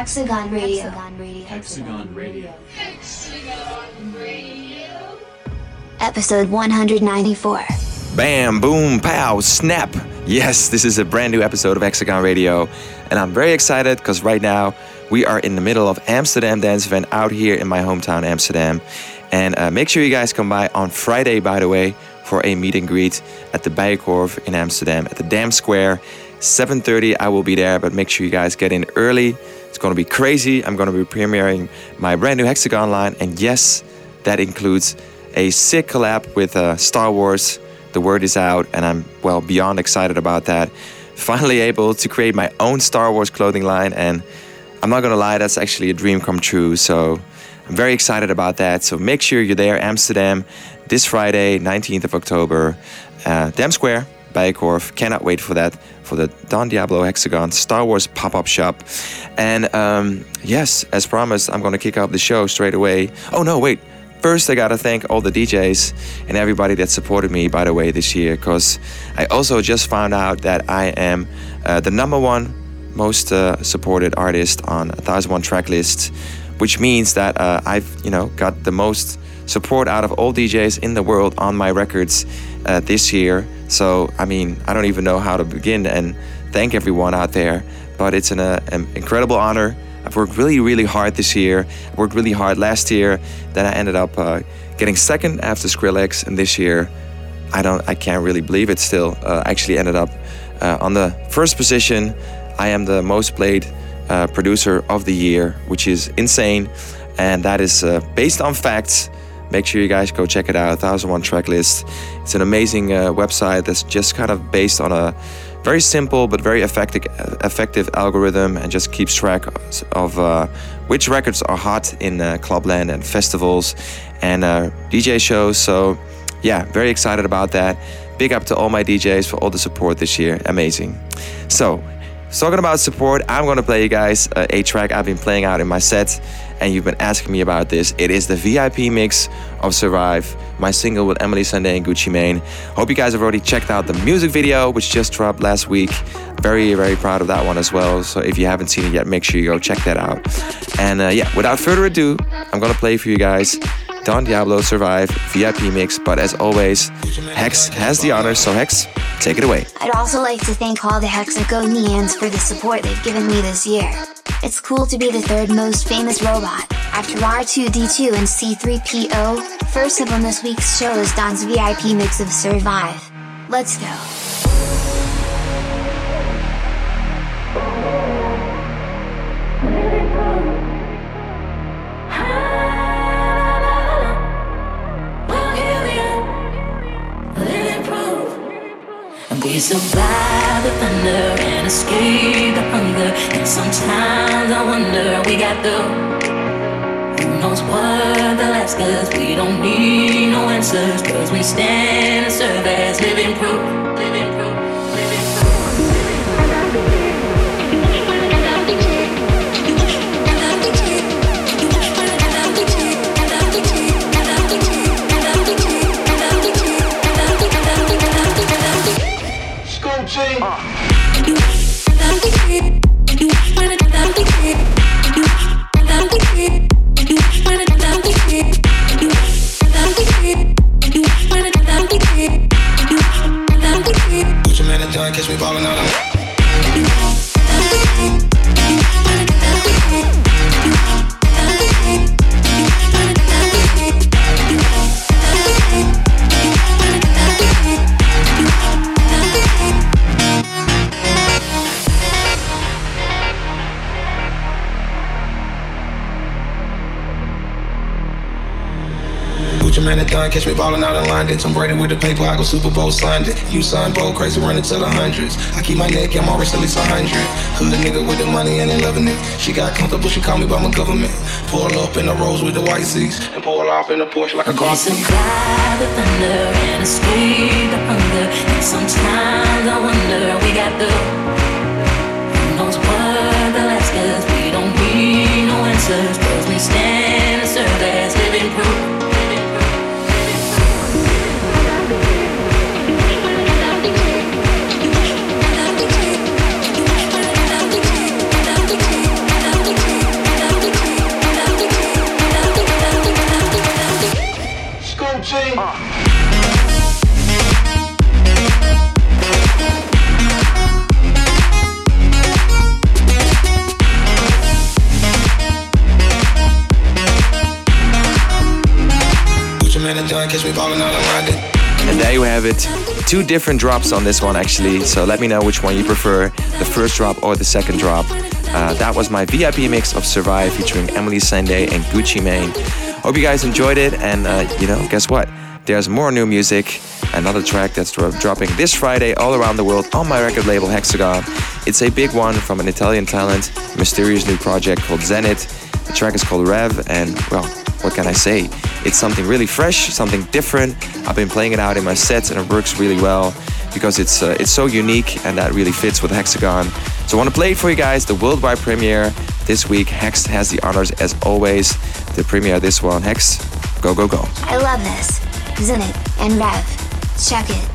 Diablo, Hexagon Radio. Hexagon Radio. Hexagon Radio. Episode 194. Bam, boom, pow, snap. Yes, this is a brand new episode of Hexagon Radio, and I'm very excited because right now we are in the middle of Amsterdam Dance Event out here in my hometown, Amsterdam. And uh, make sure you guys come by on Friday, by the way, for a meet and greet at the Bijenkorf in Amsterdam at the Dam Square. 7:30, I will be there, but make sure you guys get in early. It's gonna be crazy. I'm gonna be premiering my brand new Hexagon line, and yes, that includes a sick collab with uh, Star Wars. The word is out, and I'm well beyond excited about that. Finally able to create my own Star Wars clothing line, and I'm not gonna lie, that's actually a dream come true. So I'm very excited about that. So make sure you're there, Amsterdam, this Friday, 19th of October, uh, Dam Square, Bijenkorf. Cannot wait for that, for the Don Diablo Hexagon Star Wars pop up shop. And um, yes, as promised, I'm gonna kick off the show straight away. Oh no, wait. First, I gotta thank all the DJs and everybody that supported me, by the way, this year, because I also just found out that I am uh, the number one most uh, supported artist on 1001 track list, which means that uh, I've, you know, got the most support out of all DJs in the world on my records uh, this year. So, I mean, I don't even know how to begin and thank everyone out there, but it's an, uh, an incredible honor. I've worked really, really hard this year. I worked really hard last year. Then I ended up uh, getting second after Skrillex, and this year, I don't, I can't really believe it. Still, uh, actually ended up uh, on the first position. I am the most played uh, producer of the year, which is insane, and that is uh, based on facts. Make sure you guys go check it out. 1001 Tracklist. It's an amazing uh, website that's just kind of based on a very simple but very effective effective algorithm and just keeps track of uh, which records are hot in uh, clubland and festivals and uh, DJ shows. So yeah, very excited about that. Big up to all my DJs for all the support this year. Amazing. So talking about support, I'm gonna play you guys uh, a track I've been playing out in my set, and you've been asking me about this. It is the VIP mix of Survive, my single with Emeli Sandé and Gucci Mane. Hope you guys have already checked out the music video, which just dropped last week. Very, very proud of that one as well. So if you haven't seen it yet, make sure you go check that out. And uh, yeah, without further ado, I'm gonna play for you guys. Don Diablo Survive VIP mix, but as always, Hex has the honor, so Hex, take it away. I'd also like to thank all the Hexagonians for the support they've given me this year. It's cool to be the third most famous robot, after R2D2 and C3PO. First up on this week's show is Don's VIP mix of Survive. Let's go. We the who knows what they'll ask us. We don't need no answers, cause we stand and serve as living proof. Done, catch me ballin' out in London. Tom Brady with the paper, I go Super Bowl Sunday. You son, bro, crazy, running to the hundreds. I keep my neck, I'm always at least a hundred. Hood nigga with the money and they loving it. She got comfortable, she call me by my government. Pull up in the rose with the white seats and pull off in the Porsche like a car seat. Survive the thunder and escape the hunger. And sometimes I wonder we got the who knows what the last cause we don't need no answers. Cause we stand and serve as living proof. And there you have it. Two different drops on this one, actually. So let me know which one you prefer the first drop or the second drop. Uh, that was my VIP mix of Survive featuring Emeli Sandé and Gucci Mane. Hope you guys enjoyed it. And, uh, you know, guess what? There's more new music. Another track that's dropping this Friday all around the world on my record label Hexagon. It's a big one from an Italian talent, mysterious new project called Zenit. The track is called Rev, and well, what can I say? It's something really fresh, something different. I've been playing it out in my sets, and it works really well because it's uh, it's so unique, and that really fits with Hexagon. So I want to play it for you guys. The worldwide premiere this week. Hex has the honors as always. The premiere this one. Hex, go go go. I love this. Zenit and Rev. Check it.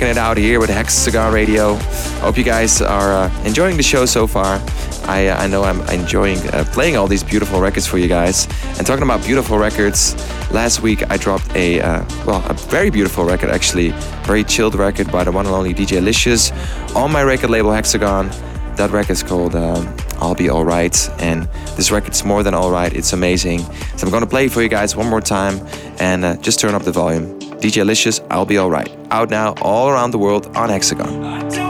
Rocking it out here with Hexagon Radio. Hope you guys are uh, enjoying the show so far. I, uh, I know I'm enjoying uh, playing all these beautiful records for you guys. And talking about beautiful records, Last week I dropped a uh, well a very beautiful record actually, very chilled record by the one and only DJ Licious on my record label Hexagon. That record is called um, I'll Be Alright, and this record's more than alright. It's amazing. So I'm gonna play it for you guys one more time, and uh, just turn up the volume. DJ Licious, I'll Be Alright. Out now all around the world on Hexagon.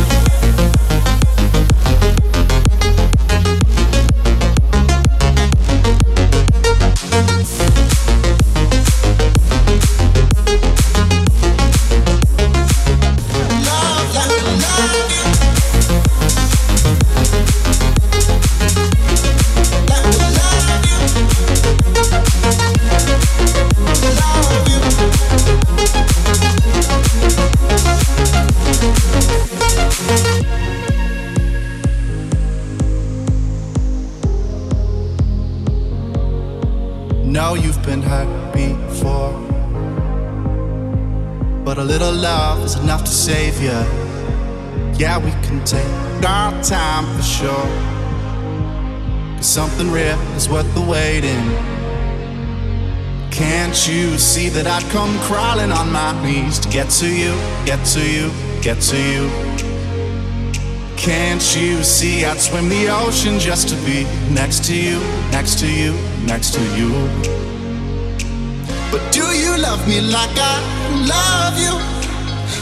Yeah, we can take our time for sure. Cause something real is worth the waiting. Can't you see that I'd come crawling on my knees to get to you, get to you, get to you? Can't you see I'd swim the ocean just to be next to you, next to you, next to you? But do you love me like I love you?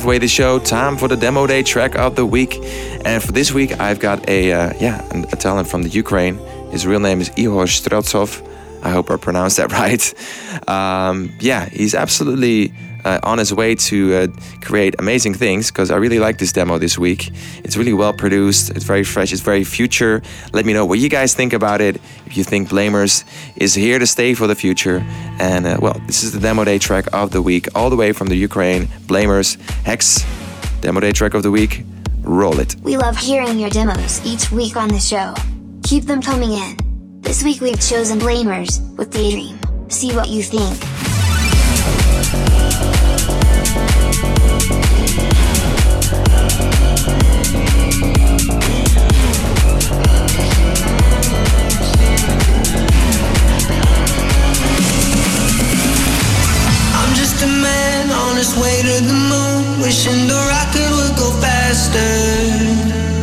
Halfway the show. Time for the demo day track of the week. And for this week, I've got a uh, yeah a talent from the Ukraine. His real name is Ihor Streltsov. I hope I pronounced that right. Um, yeah, he's absolutely uh, on his way to uh, create amazing things because I really like this demo this week. It's really well produced, it's very fresh, it's very future. Let me know what you guys think about it. If you think Blamers is here to stay for the future. And uh, well, this is the demo day track of the week, all the way from the Ukraine. Blamers, Hex, demo day track of the week. Roll it. We love hearing your demos each week on the show. Keep them coming in. This week we've chosen Blamers with Daydream. See what you think. Way to the moon, wishing the rocket would go faster.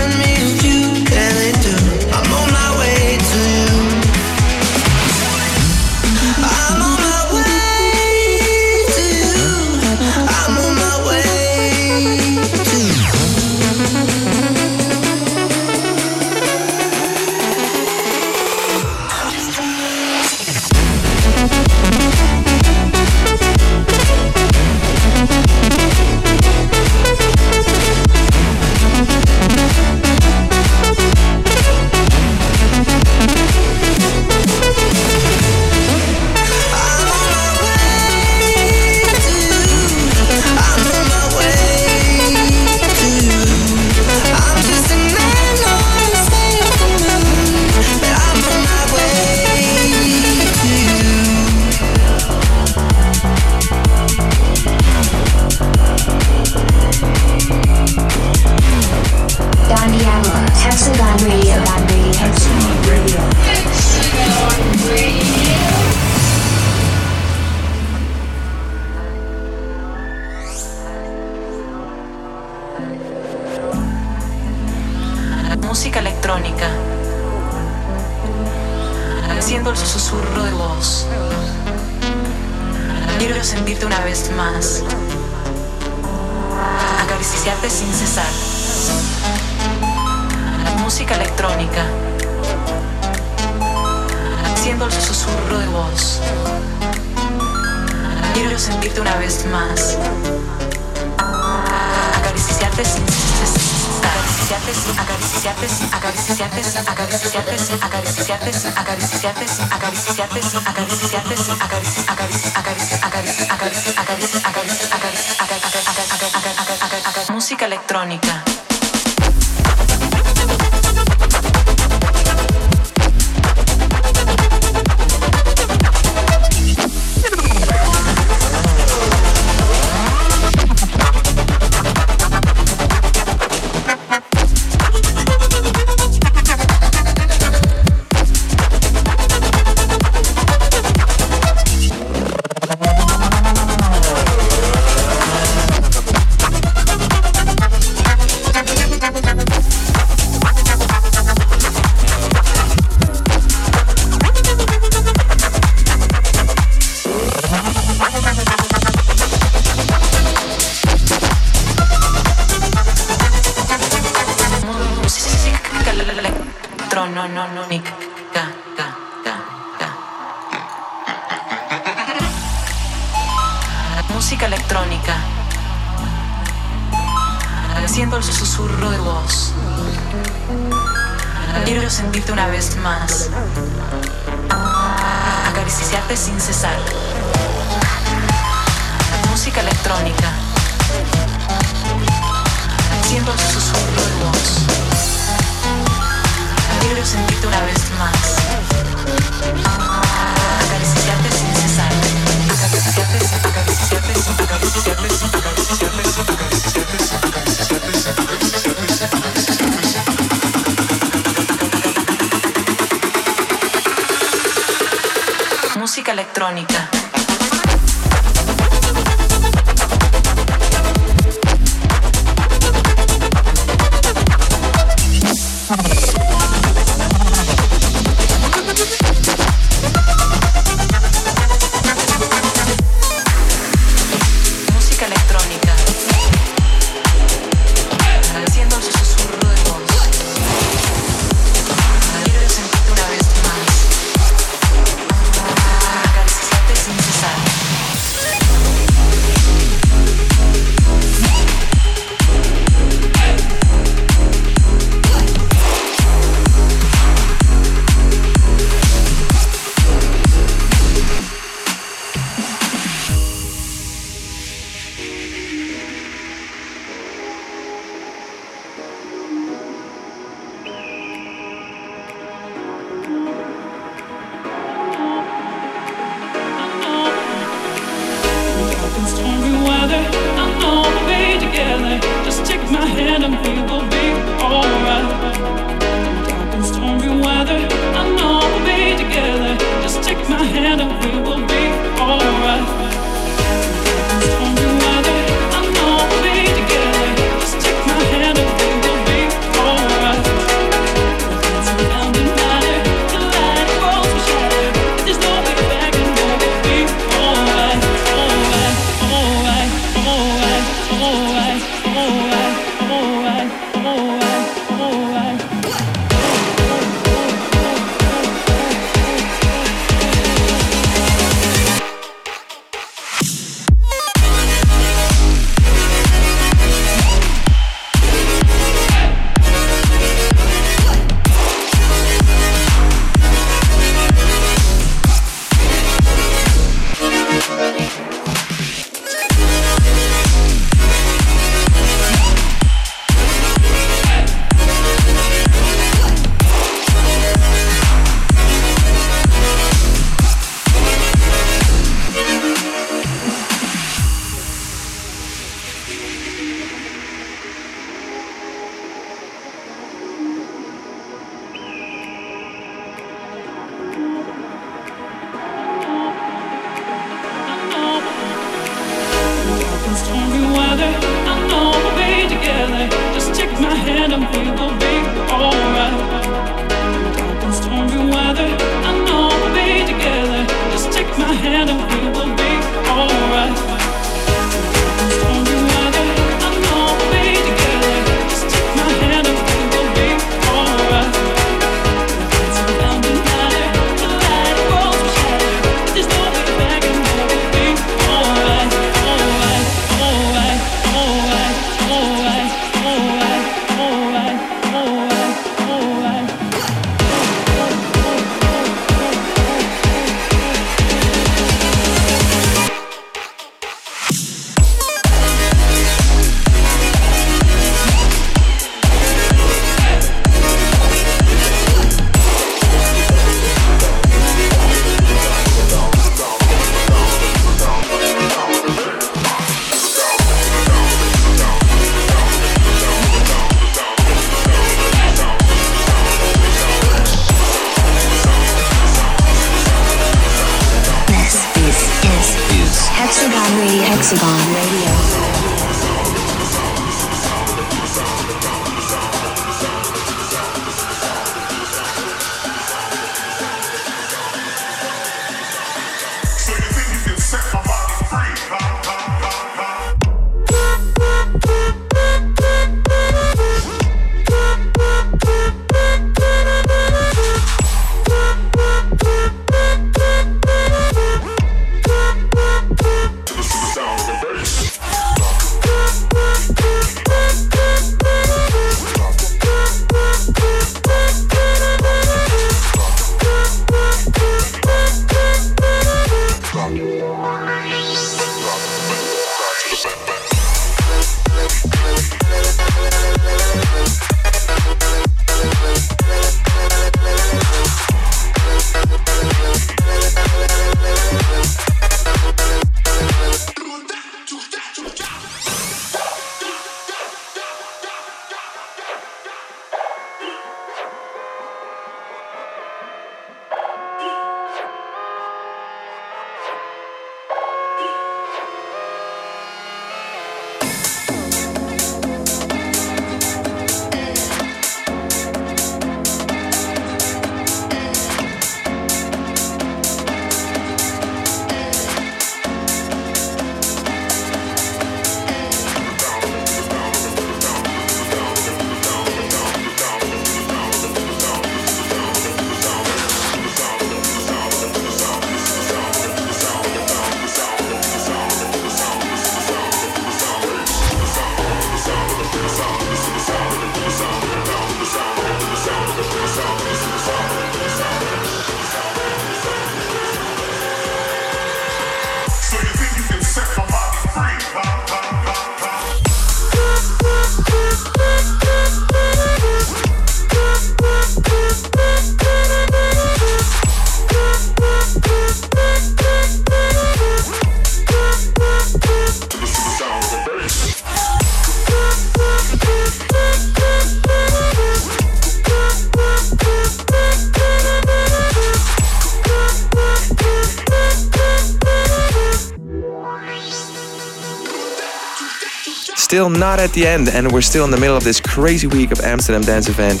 Still not at the end, and we're still in the middle of this crazy week of Amsterdam Dance Event.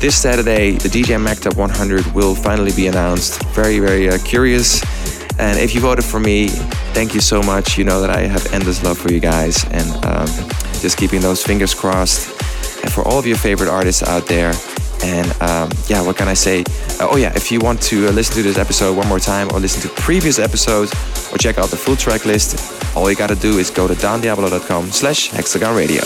This Saturday, the DJ Mag Top 100 will finally be announced. Very, very uh, curious. And if you voted for me, thank you so much. You know that I have endless love for you guys, and um, just keeping those fingers crossed. And for all of your favorite artists out there, and um, yeah, what can I say? Uh, oh yeah, if you want to uh, listen to this episode one more time or listen to previous episodes or check out the full track list, all you gotta do is go to dondiablo.com slash hexagon radio.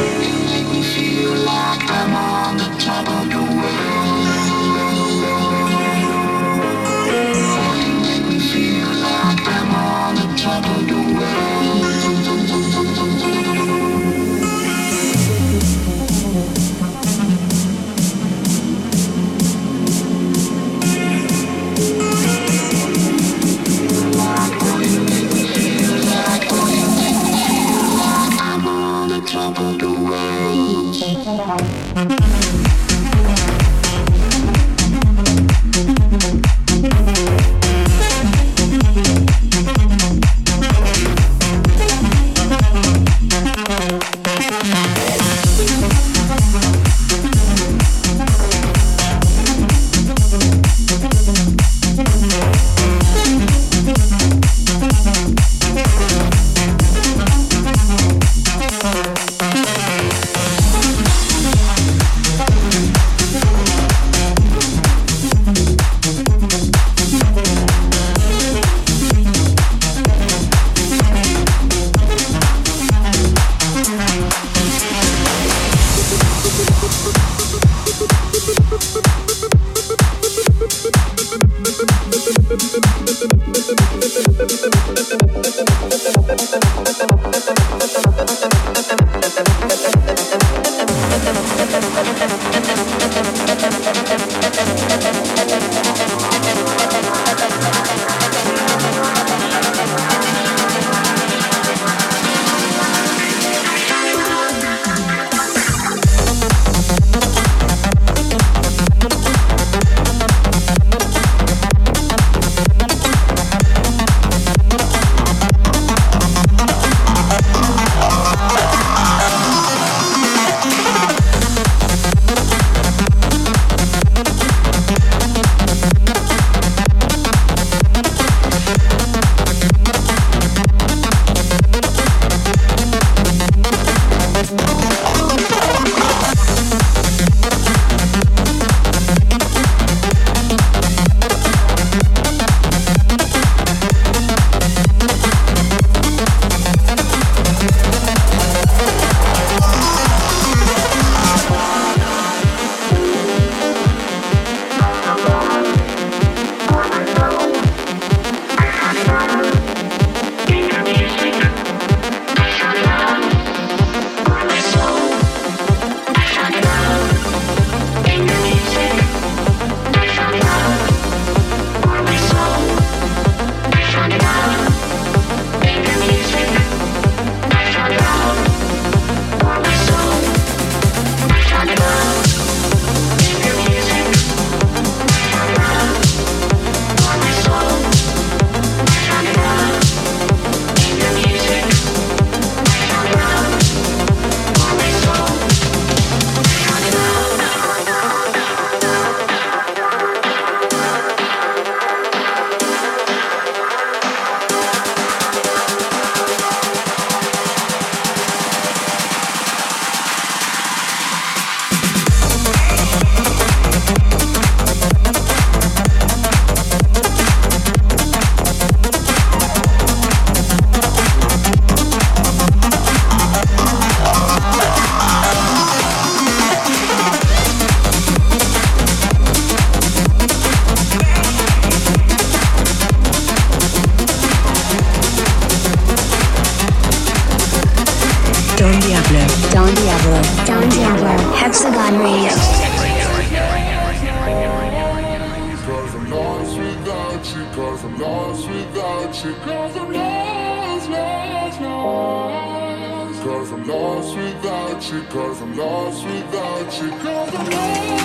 You make me feel like I'm on the top of your Don Diablo. Don Diablo. Hexagon Radio. Cause I'm lost without you, cause I'm lost without you, cause I'm lost, without you, cause I'm lost,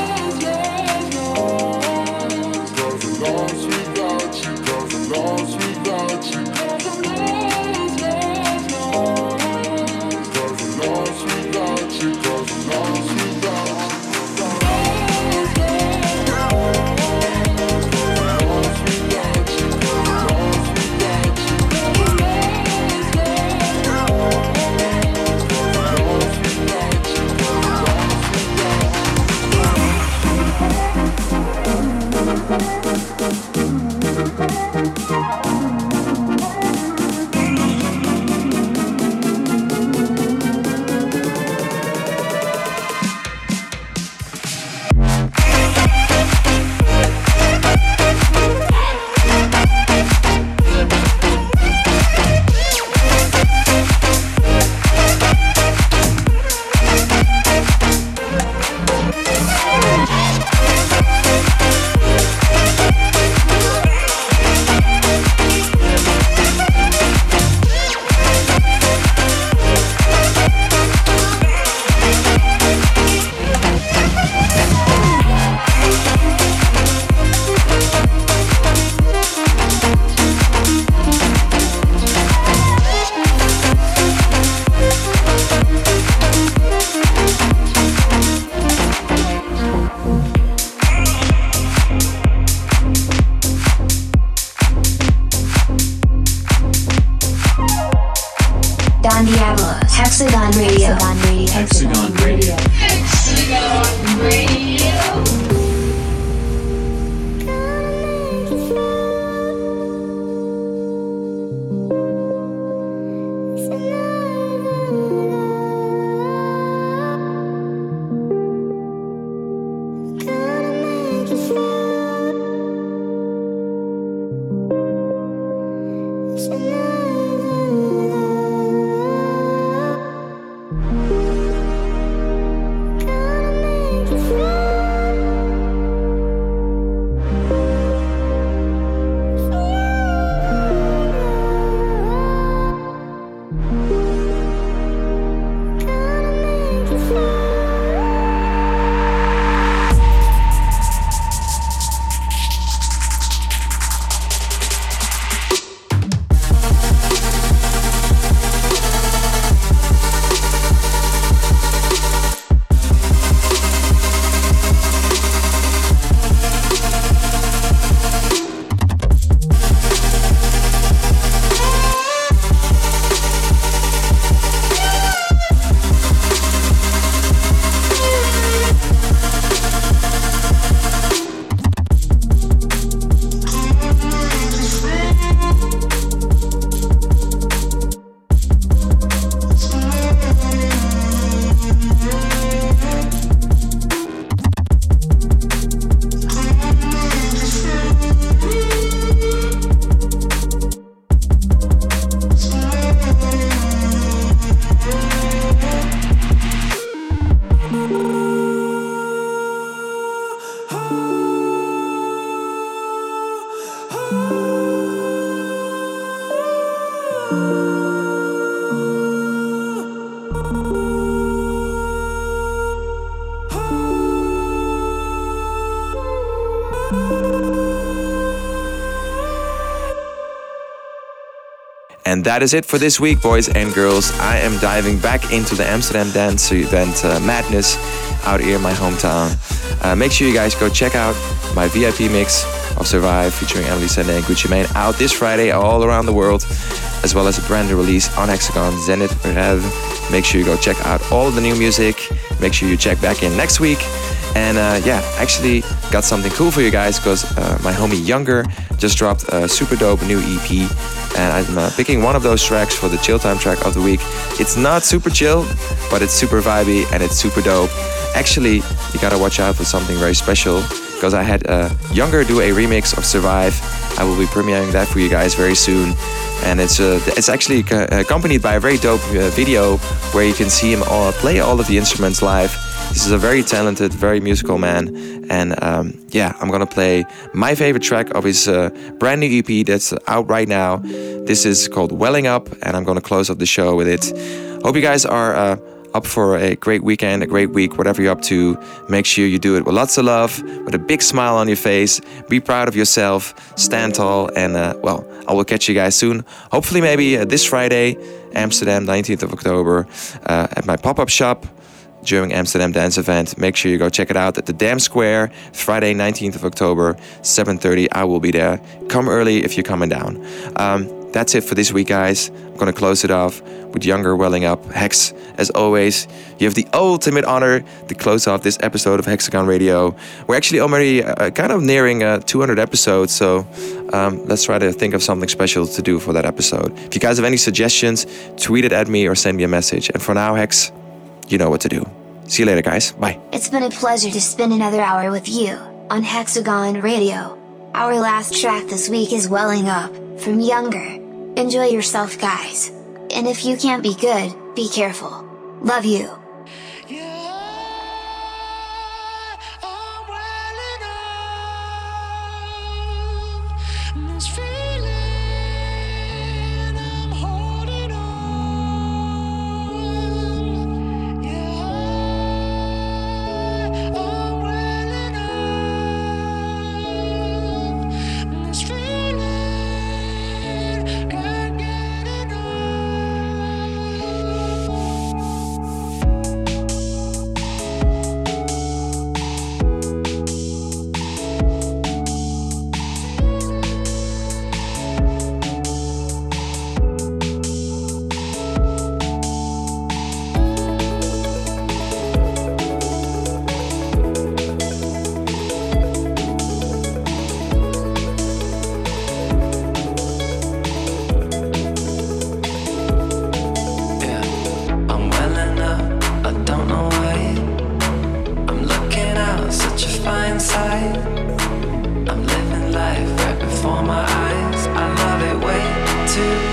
that is it for this week, boys and girls. I am diving back into the Amsterdam Dance Event uh, madness out here in my hometown. Uh, make sure you guys go check out my VIP mix of Survive featuring Emeli Sandé and Gucci Mane out this Friday all around the world, as well as a brand new release on Hexagon Zenit Rev. Make sure you go check out all the new music. Make sure you check back in next week. And uh, yeah, actually got something cool for you guys because uh, my homie Younger just dropped a super dope new EP. And I'm uh, picking one of those tracks for the chill time track of the week. It's not super chill, but it's super vibey and it's super dope. Actually, you gotta watch out for something very special because I had uh, Younger do a remix of Survive. I will be premiering that for you guys very soon. and it's uh, it's actually co- accompanied by a very dope uh, video where you can see him all, play all of the instruments live. This is a very talented, very musical man, and um, yeah, I'm gonna play my favorite track of his uh, brand new EP that's out right now. This is called Welling Up, and I'm gonna close off the show with it. Hope you guys are uh, up for a great weekend, a great week, whatever you're up to. Make sure you do it with lots of love, with a big smile on your face. Be proud of yourself, stand tall, and uh, well, I will catch you guys soon. Hopefully, maybe uh, this Friday, Amsterdam, 19th of October, uh, at my pop up shop during Amsterdam Dance Event. Make sure you go check it out at the Dam Square, Friday, 19th of October, 7:30. I will be there. Come early if you're coming down. Um, that's it for this week, guys. I'm gonna close it off with Younger Welling Up. Hex, as always, you have the ultimate honor to close off this episode of Hexagon Radio. We're actually already uh, kind of nearing uh, 200 episodes, so um, let's try to think of something special to do for that episode. If you guys have any suggestions, tweet it at me or send me a message. And for now, Hex, you know what to do. See you later, guys. Bye. It's been a pleasure to spend another hour with you on Hexagon Radio. Our last track this week is Welling Up from Younger. Enjoy yourself, guys. And if you can't be good, be careful. Love you. Such a fine sight. I'm living life right before my eyes. I love it way too